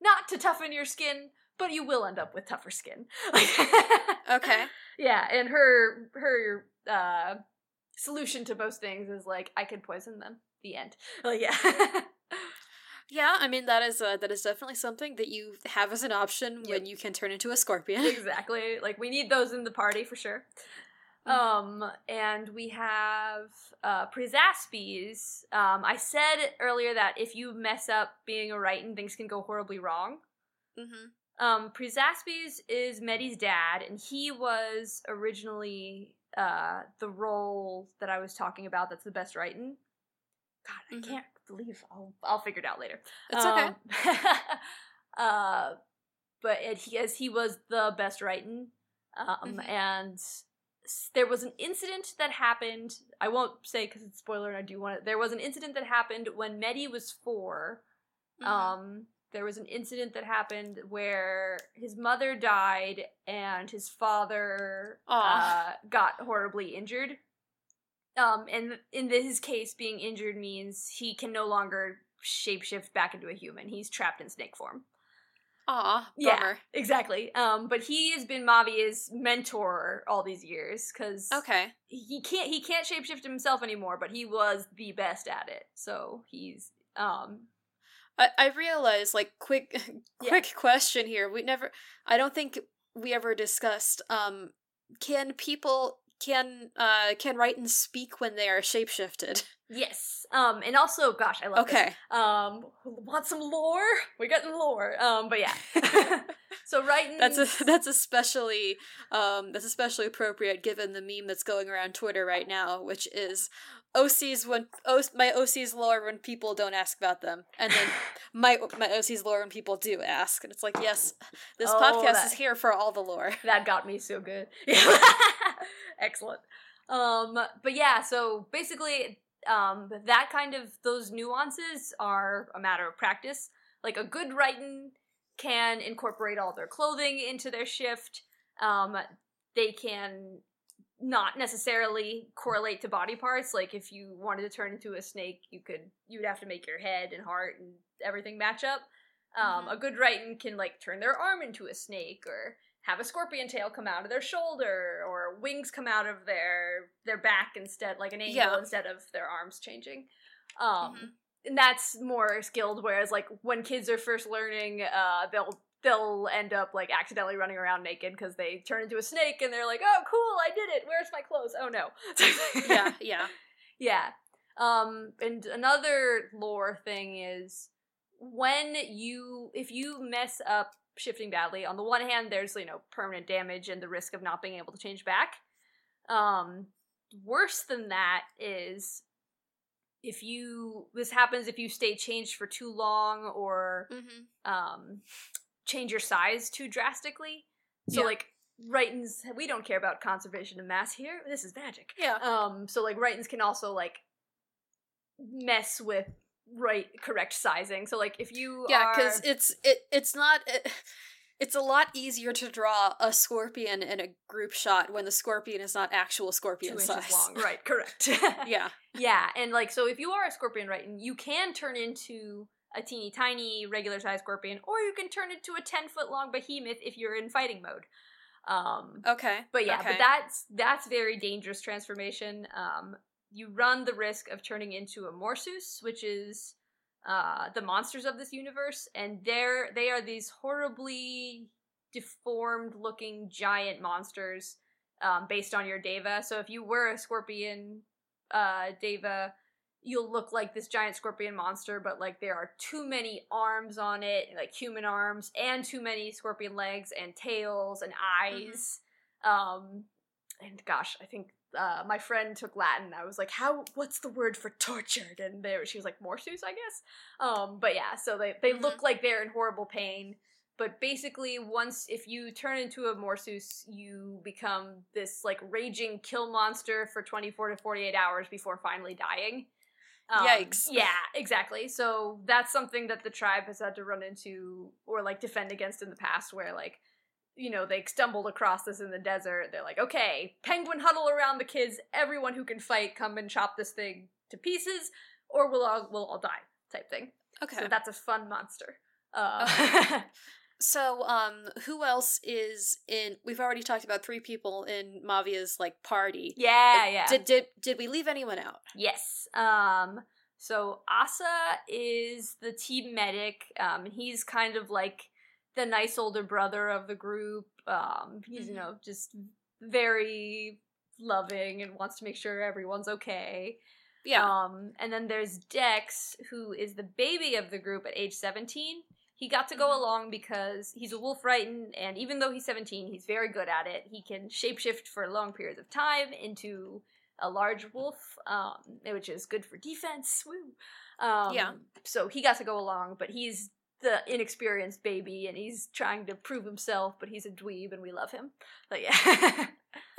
not to toughen your skin but you will end up with tougher skin okay. *laughs* yeah and her her uh solution to most things is like i could poison them the end *laughs* yeah *laughs* Yeah, I mean that is uh, that is definitely something that you have as an option Yep. when you can turn into a scorpion. *laughs* exactly like we need those in the party for sure Mhm. um and we have uh Prizaspes. um i said earlier that if you mess up being a Rhyton, things can go horribly wrong mm-hmm. um Prizaspes is Medi's dad and he was originally uh the role that i was talking about that's the best Rhyton. God i Mhm. can't believe i'll i'll figure it out later It's okay. um, *laughs* uh, but it, he, as he was the best Rhyton, Um, Mhm. and there was an incident that happened. I won't say because it's spoiler, and I do want it. There was an incident that happened when Medi was 4 Mhm. Um, there was an incident that happened where his mother died and his father uh, got horribly injured. Um, and in his case, being injured means he can no longer shapeshift back into a human. He's trapped in snake form. Aw, Yeah. Exactly. Um, but he has been Mavia's mentor all these years because Okay. he can't he can't shapeshift himself anymore, but he was the best at it. So he's um I, I realize, like, quick, *laughs* Yeah. quick question here. We never, I don't think we ever discussed. Um, can people can uh can Rhyton speak when they are shapeshifted? *laughs* yes. Um, and also, gosh, I love this. Okay. Um, want some lore? *laughs* We got lore. Um, but yeah. *laughs* so right, That's a, that's especially um that's especially appropriate given the meme that's going around Twitter right now, which is OC's when o, my OC's lore when people don't ask about them, and then my my OC's lore when people do ask, and it's like yes, this Oh, podcast that- is here for all the lore. that got me so good. *laughs* Excellent. Um, but yeah, so basically, um, that kind of those nuances are a matter of practice. Like a good Rhyton can incorporate all their clothing into their shift. Um, they can not necessarily correlate to body parts. Like if you wanted to turn into a snake, you could you'd have to make your head and heart and everything match up. Um, Mhm. A good Rhyton can like turn their arm into a snake or have a scorpion tail come out of their shoulder or wings come out of their their back instead like an angel Yeah. instead of their arms changing um Mhm. and that's more skilled whereas like when kids are first learning uh they'll they'll end up like accidentally running around naked because they turn into a snake and they're like oh cool i did it where's my clothes oh no *laughs* yeah, yeah. yeah. Um, and another lore thing is when you, if you mess up shifting badly, on the one hand, there's, you know, permanent damage and the risk of not being able to change back. Um, worse than that is if you, this happens if you stay changed for too long or, hmm um, change your size too drastically. So, Yeah. like, Rhytons, we don't care about conservation of mass here. This is magic. Yeah. Um, so like Rhytons can also like mess with right correct sizing. So like if you Yeah, are because it's it it's not it, *sighs* it's a lot easier to draw a scorpion in a group shot when the scorpion is not actual scorpion inches size. long, right? Correct. *laughs* Yeah. yeah, and like so if you are a scorpion Rhyton, you can turn into a teeny tiny regular sized scorpion, or you can turn into a ten foot long behemoth if you're in fighting mode. Um, Okay. But yeah, okay. but that's that's very dangerous transformation. Um, you run the risk of turning into a Morsus, which is uh, the monsters of this universe, and they're they are these horribly deformed looking giant monsters um, based on your Deva. So if you were a scorpion uh, Deva, you'll look like this giant scorpion monster, but like there are too many arms on it, like human arms, and too many scorpion legs and tails and eyes. Um, and gosh, I think uh, my friend took Latin. I was like, "How? What's the word for tortured?" And there, she was like, "Morsus, I guess." Um, but yeah, so they they Mhm. look like they're in horrible pain. But basically, once if you turn into a Morsus, you become this like raging kill monster for twenty four to forty eight hours before finally dying. Um, Yikes. *laughs* Yeah, exactly. So that's something that the tribe has had to run into or like defend against in the past, where like you know they stumbled across this in the desert. They're like, okay, penguin huddle around the kids. Everyone who can fight, come and chop this thing to pieces, or we'll all we'll all die. Type thing. Okay. So that's a fun monster. Uh, *laughs* So, um, who else is in? We've already talked about three people in Mavia's like party. yeah, yeah. Did did did we leave anyone out? Yes. Um so Asa is the team medic. Um he's kind of like the nice older brother of the group. Um he's you Mhm. know just very loving and wants to make sure everyone's okay. Yeah. Um and then there's Dex who is the baby of the group at age 17. He got to go Mhm. along because he's a wolf Rhyton, and even though he's 17, he's very good at it. He can shapeshift for long periods of time into a large wolf, um, which is good for defense. Woo. Um, Yeah. So he got to go along, but he's the inexperienced baby and he's trying to prove himself, but he's a dweeb and we love him. But yeah. *laughs*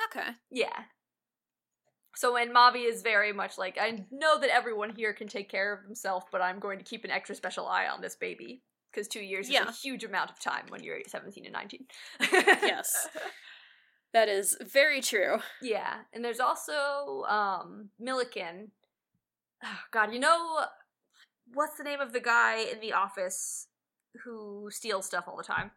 Okay. yeah. So when Mavi is very much like, I know that everyone here can take care of himself, but I'm going to keep an extra special eye on this baby. Because two years Yeah. is a huge amount of time when you're 17 and 19. *laughs* Yes. That is very true. Yeah, and there's also um Milliken. Oh, God, you know what's the name of the guy in the office who steals stuff all the time?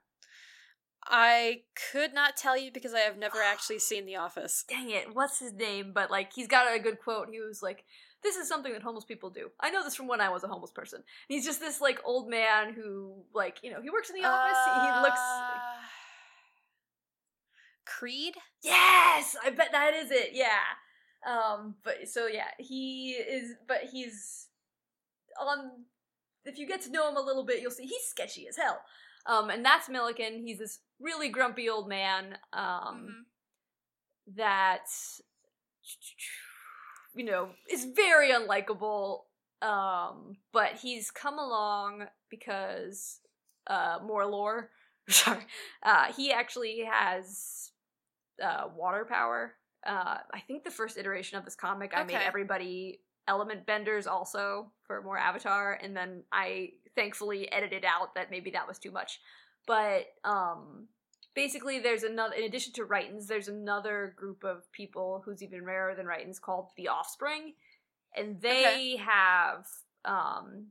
I could not tell you because I have never actually *gasps* seen The Office. Dang it, what's his name? But like, he's got a good quote. He was like, "This is something that homeless people do. I know this from when I was a homeless person." And he's just this like old man who like you know he works in the office. he looks. Uh, Creed? Yes, I bet that is it. Yeah. Um, but so yeah, he is, but he's on. If you get to know him a little bit, you'll see he's sketchy as hell. Um, and that's Milliken. He's this really grumpy old man. Um, Mhm. that you know is very unlikable. Um, but he's come along because uh, more lore. *laughs* Sorry, uh, he actually has uh, water power. Uh, I think the first iteration of this comic, I made everybody element benders also for more Avatar, and then I thankfully edited out that maybe that was too much. But um, basically, there's another. In addition to Rhytons, there's another group of people who's even rarer than Rhytons called the Offspring, and they have um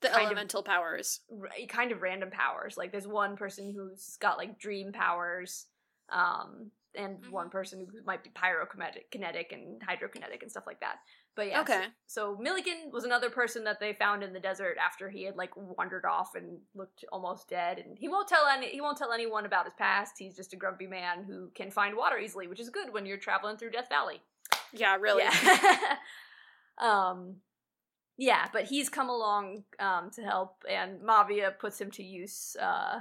The kind of- elemental powers. r- kind of random powers. Like there's one person who's got like dream powers, um, and Mhm. one person who might be pyrokinetic kinetic and hydrokinetic and stuff like that. But yeah, Okay. So, so Milligan was another person that they found in the desert after he had like wandered off and looked almost dead. And he won't tell any he won't tell anyone about his past. He's just a grumpy man who can find water easily, which is good when you're traveling through Death Valley. Yeah, really. Yeah. *laughs* um yeah, but he's come along um to help and Mavia puts him to use uh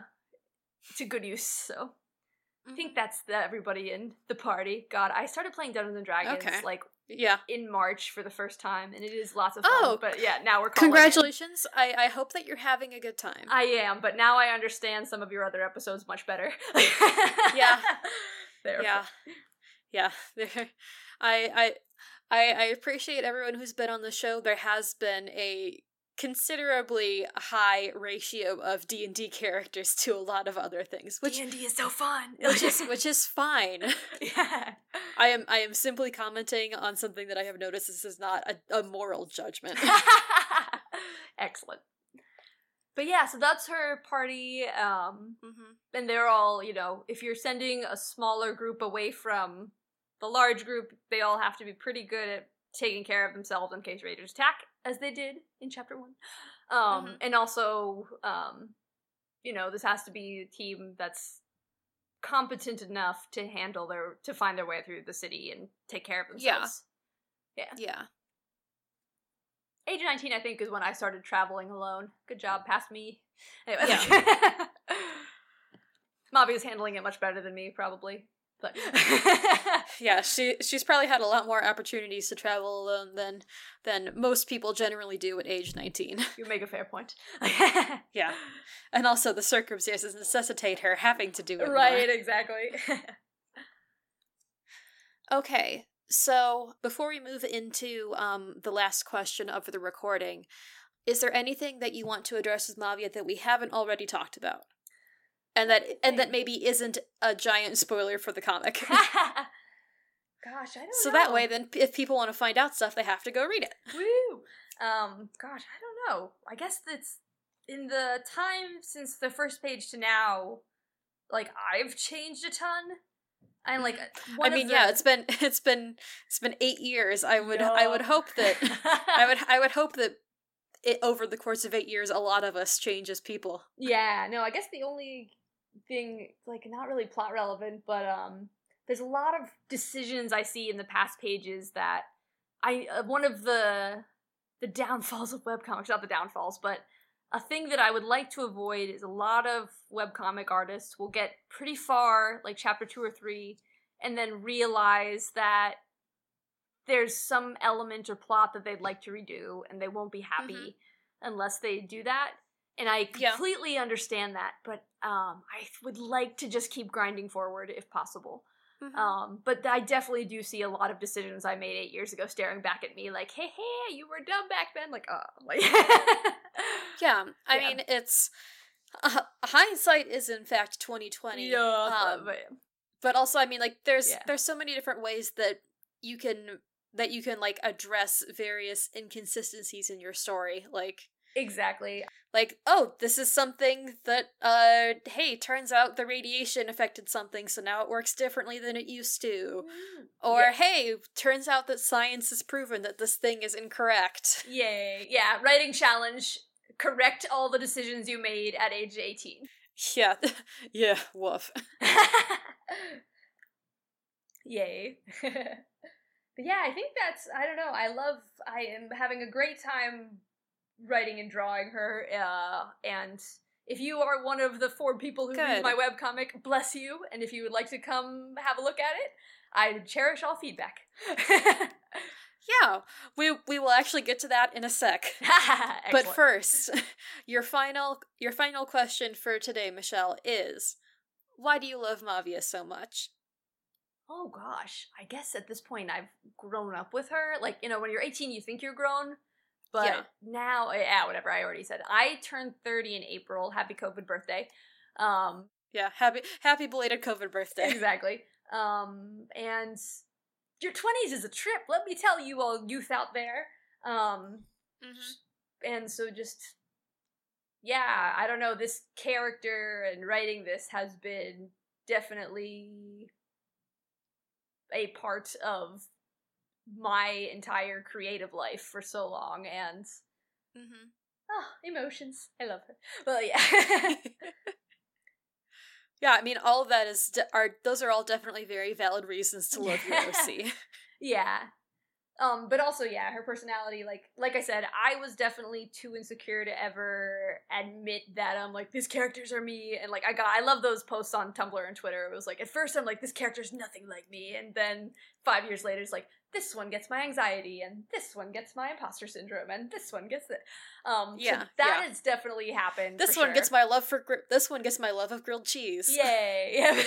to good use. So I Mm-hmm. think that's the, everybody in the party. God, I started playing Dungeons and Dragons Okay. like Yeah. in March for the first time and it is lots of fun. Oh, but yeah, now we're. Congratulations. I, I hope that you're having a good time. I am, but now I understand some of your other episodes much better. *laughs* Yeah. *laughs* Therefore. yeah. Yeah. There *laughs* I I I I appreciate everyone who's been on the show. There has been a considerably high ratio of D&D characters to a lot of other things, which D&D is so fun. *laughs* which is which is fine. *laughs* yeah. I am I am simply commenting on something that I have noticed. This is not a, a moral judgment. *laughs* Excellent. But yeah, so that's her party. Um, hmm and they're all, you know, if you're sending a smaller group away from the large group, they all have to be pretty good at taking care of themselves in case raiders attack, as they did in chapter one. Um, Mhm. and also, um, you know, this has to be a team that's competent enough to handle their to find their way through the city and take care of themselves. Yeah. themselves. Yeah. Age 19, I think, is when I started traveling alone. Good job, past me. Anyway. Yeah. *laughs* Mavi's handling it much better than me, probably. But *laughs* Yeah, she she's probably had a lot more opportunities to travel alone than than most people generally do at age 19. *laughs* you make a fair point. *laughs* yeah. And also the circumstances necessitate her having to do it. more. right, exactly. Okay. So, before we move into um the last question of the recording, is there anything that you want to address with Mavia that we haven't already talked about? And that and that maybe isn't a giant spoiler for the comic. *laughs* Gosh, I don't so know. that way then if people want to find out stuff, they have to go read it. Woo! Um, gosh, I don't know. I guess that's in the time since the first page to now, like I've changed a ton. I'm like, *laughs* I mean, the- yeah, it's been *laughs* it's been it's been 8 years. I would I would hope that I would I would hope that it, over the course of 8 years a lot of us change as people. Yeah, no, I guess the only thing, like, not really plot relevant, but um, there's a lot of decisions I see in the past pages that I uh, one of the the downfalls of webcomics, not the downfalls, but a thing that I would like to avoid is a lot of webcomic artists will get pretty far, like chapter two or three, and then realize that there's some element or plot that they'd like to redo, and they won't be happy unless they do that. and I Yeah. completely understand that. But um, I would like to just keep grinding forward if possible. Mhm. Um, but I definitely do see a lot of decisions I made eight years ago staring back at me like, hey, hey, you were dumb back then. Like, oh, like, *laughs* yeah, I Yeah. mean, it's uh, hindsight is in fact twenty twenty. yeah, um, but, but also i mean like there's Yeah. there's so many different ways that you can that you can like address various inconsistencies in your story like exactly. Like oh this is something that uh hey turns out the radiation affected something so now it works differently than it used to or Yeah. hey turns out that science has proven that this thing is incorrect Yay. Yeah, writing challenge. Correct all the decisions you made at age 18. yeah *laughs* yeah woof *laughs* *laughs* Yay. but yeah, I think that's I don't know. I love I am having a great time writing and drawing her uh and if you are one of the four people who read my webcomic, bless you. And if you would like to come have a look at it, I cherish all feedback. *laughs* yeah we we will actually get to that in a sec *laughs* But first, *laughs* your final your final question for today, Michelle, is why do you love Mavia so much? Oh gosh, I guess at this point I've grown up with her. Like, you know, when you're 18, you think you're grown. But Yeah. now, yeah, whatever, I already said. I turned 30 in April. Happy COVID birthday. Um, Yeah, happy happy belated COVID birthday. exactly. Um, and your 20s is a trip, let me tell you all youth out there. Um, Mhm. and so just yeah i don't know this character and writing this has been definitely a part of my entire creative life for so long and Mhm. oh emotions i love her well yeah *laughs* Yeah, I mean, all of that is de- are those are all definitely very valid reasons to love OC. *laughs* yeah um but also yeah her personality like like i said i was definitely too insecure to ever admit that i'm like these characters are me and like i got i love those posts on tumblr and twitter it was like at first i'm like this character's nothing like me and then five years later it's like this one gets my anxiety and this one gets my imposter syndrome and this one gets it um so Yeah, that yeah. has definitely happened this one sure. gets my love for gr- this one gets my love of grilled cheese. yay yeah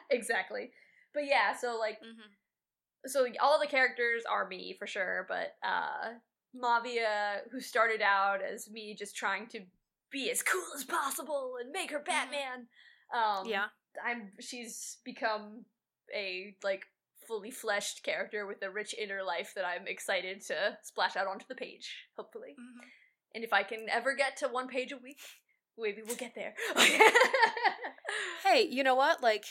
*laughs* exactly but yeah so like Mhm. So all the characters are me for sure, but uh Mavia, who started out as me just trying to be as cool as possible and make her Batman, um Yeah. I'm she's become a like fully fleshed character with a rich inner life that I'm excited to splash out onto the page, hopefully. Mhm. And if I can ever get to one page a week, maybe we'll get there. *laughs* Hey, you know what? Like,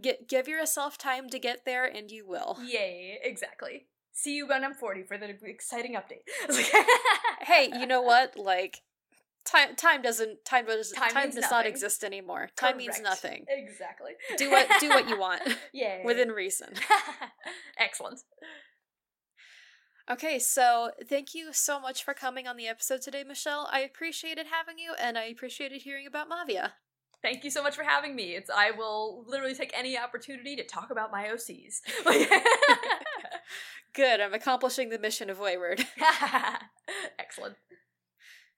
get give yourself time to get there, and you will. Yay, exactly. See you when I'm 40 for the exciting update. *laughs* hey, you know what? Like, time time doesn't time does Time time, does not exist anymore. Time means nothing. Exactly. Do what do what you want *laughs* Yay. within reason. *laughs* Excellent. Okay, so thank you so much for coming on the episode today, Michelle. I appreciated having you, and I appreciated hearing about Mavia. Thank you so much for having me. It's I will literally take any opportunity to talk about my OCs. *laughs* Good, I'm accomplishing the mission of Wayward. *laughs* Excellent.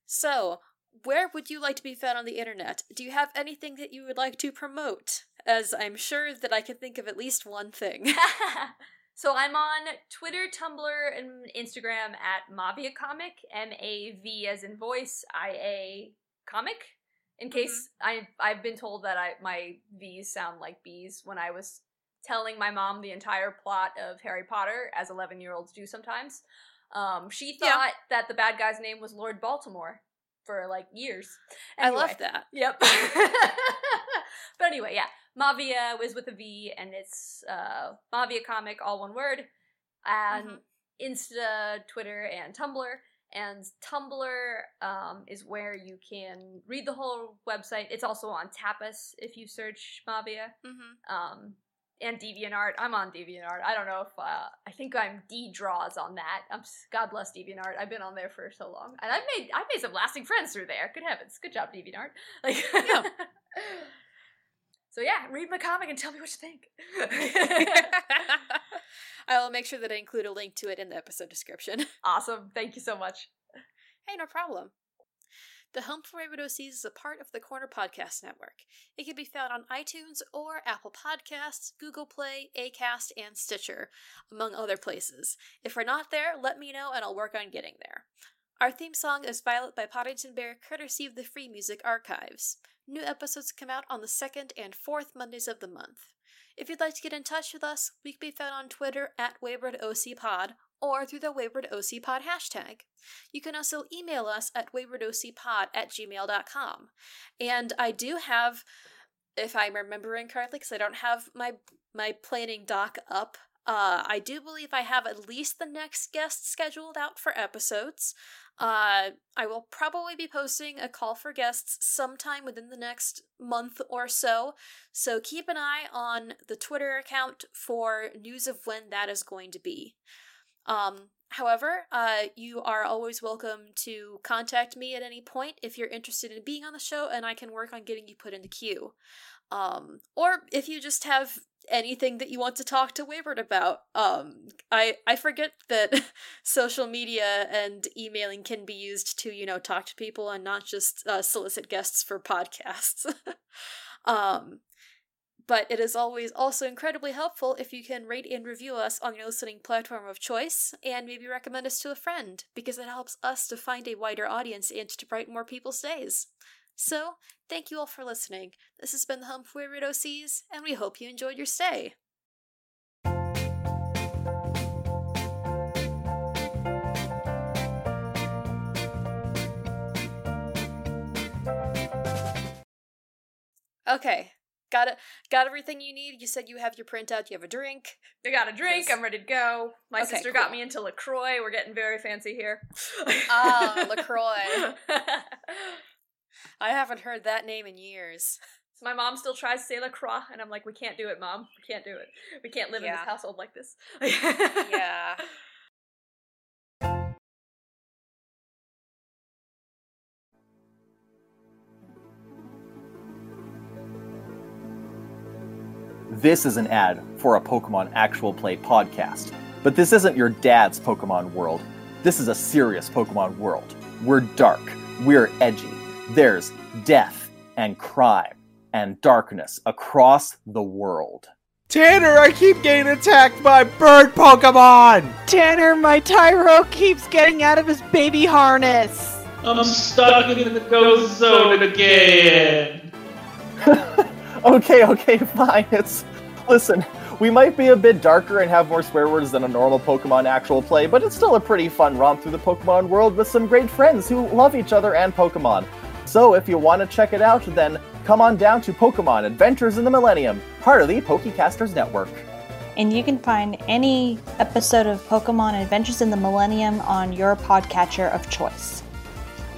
So, where would you like to be found on the internet? Do you have anything that you would like to promote? As I'm sure that I can think of at least one thing. *laughs* so I'm on Twitter, Tumblr, and Instagram at Mavia Comic, M A V as in voice, I A comic. In case I I've been told that I my V's sound like B's when I was telling my mom the entire plot of Harry Potter, as eleven year olds do sometimes. Um, she Yeah. thought that the bad guy's name was Lord Baltimore for like years. I love that. Yep. *laughs* *laughs* but anyway, yeah. Mavia is with a V and it's uh Mavia comic, all one word. And Mhm. Insta, Twitter, and Tumblr. And Tumblr um, is where you can read the whole website. It's also on Tapas if you search Mavia. Mm-hmm. Um, and DeviantArt. I'm on DeviantArt. I don't know if uh, I think I'm DeeDraws on that. I'm God bless DeviantArt. I've been on there for so long, and I've made I've made some lasting friends through there. Good heavens, good job DeviantArt. Like, Yeah. *laughs* so yeah, read my comic and tell me what you think. *laughs* *laughs* I will make sure that I include a link to it in the episode description. *laughs* awesome. Thank you so much. hey, no problem. The Home for Wayward OCs is a part of the Corner Podcast Network. It can be found on iTunes or Apple Podcasts, Google Play, Acast, and Stitcher, among other places. If we're not there, let me know and I'll work on getting there. Our theme song is Violet by Podington Bear, courtesy of the Free Music Archives. New episodes come out on the second and fourth Mondays of the month. If you'd like to get in touch with us, we can be found on Twitter at WaywardOCPod or through the WaywardOCPod hashtag. You can also email us at waywardocpod at gmail.com. And I do have, if I'm remembering correctly, because I don't have my my planning doc up, uh, I do believe I have at least the next guest scheduled out for episodes. Uh, I will probably be posting a call for guests sometime within the next month or so, so keep an eye on the Twitter account for news of when that is going to be. Um, however, uh, you are always welcome to contact me at any point if you're interested in being on the show, and I can work on getting you put in the queue. Um, or if you just have anything that you want to talk to Wayward about. Um, I I forget that *laughs* social media and emailing can be used to you know talk to people and not just uh, solicit guests for podcasts. *laughs* um, but it is always also incredibly helpful if you can rate and review us on your listening platform of choice and maybe recommend us to a friend because it helps us to find a wider audience and to brighten more people's days. So, thank you all for listening. This has been the Home for Wayward OCs, and we hope you enjoyed your stay. Okay, got it. Got everything you need. You said you have your printout. You have a drink. I got a drink. Yes. I'm ready to go. My Okay, sister got me into Lacroix. We're getting very fancy here. Ah, *laughs* LaCroix. *laughs* I haven't heard that name in years. *laughs* So my mom still tries to say Lacroix, and I'm like, we can't do it, mom. We can't do it. We can't live in this household like this. Yeah. *laughs* This is an ad for a Pokemon Actual Play podcast. But this isn't your dad's Pokemon world. This is a serious Pokemon world. We're dark, we're edgy. There's death and crime and darkness across the world. Tanner, I keep getting attacked by bird Pokemon! Tanner, my Tyro keeps getting out of his baby harness. I'm stuck in the ghost zone again. *laughs* okay, okay, fine. It's. Listen, we might be a bit darker and have more swear words than a normal Pokemon Actual Play, but it's still a pretty fun romp through the Pokemon world with some great friends who love each other and Pokemon. So if you want to check it out, then come on down to Pokemon Adventures in the Millennium, part of the Pokecasters Network. And you can find any episode of Pokemon Adventures in the Millennium on your podcatcher of choice.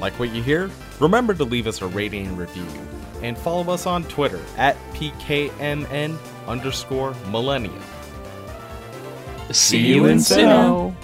Like what you hear? Remember to leave us a rating and review. And follow us on Twitter at PKMN underscore millennium. See you in Sinnoh.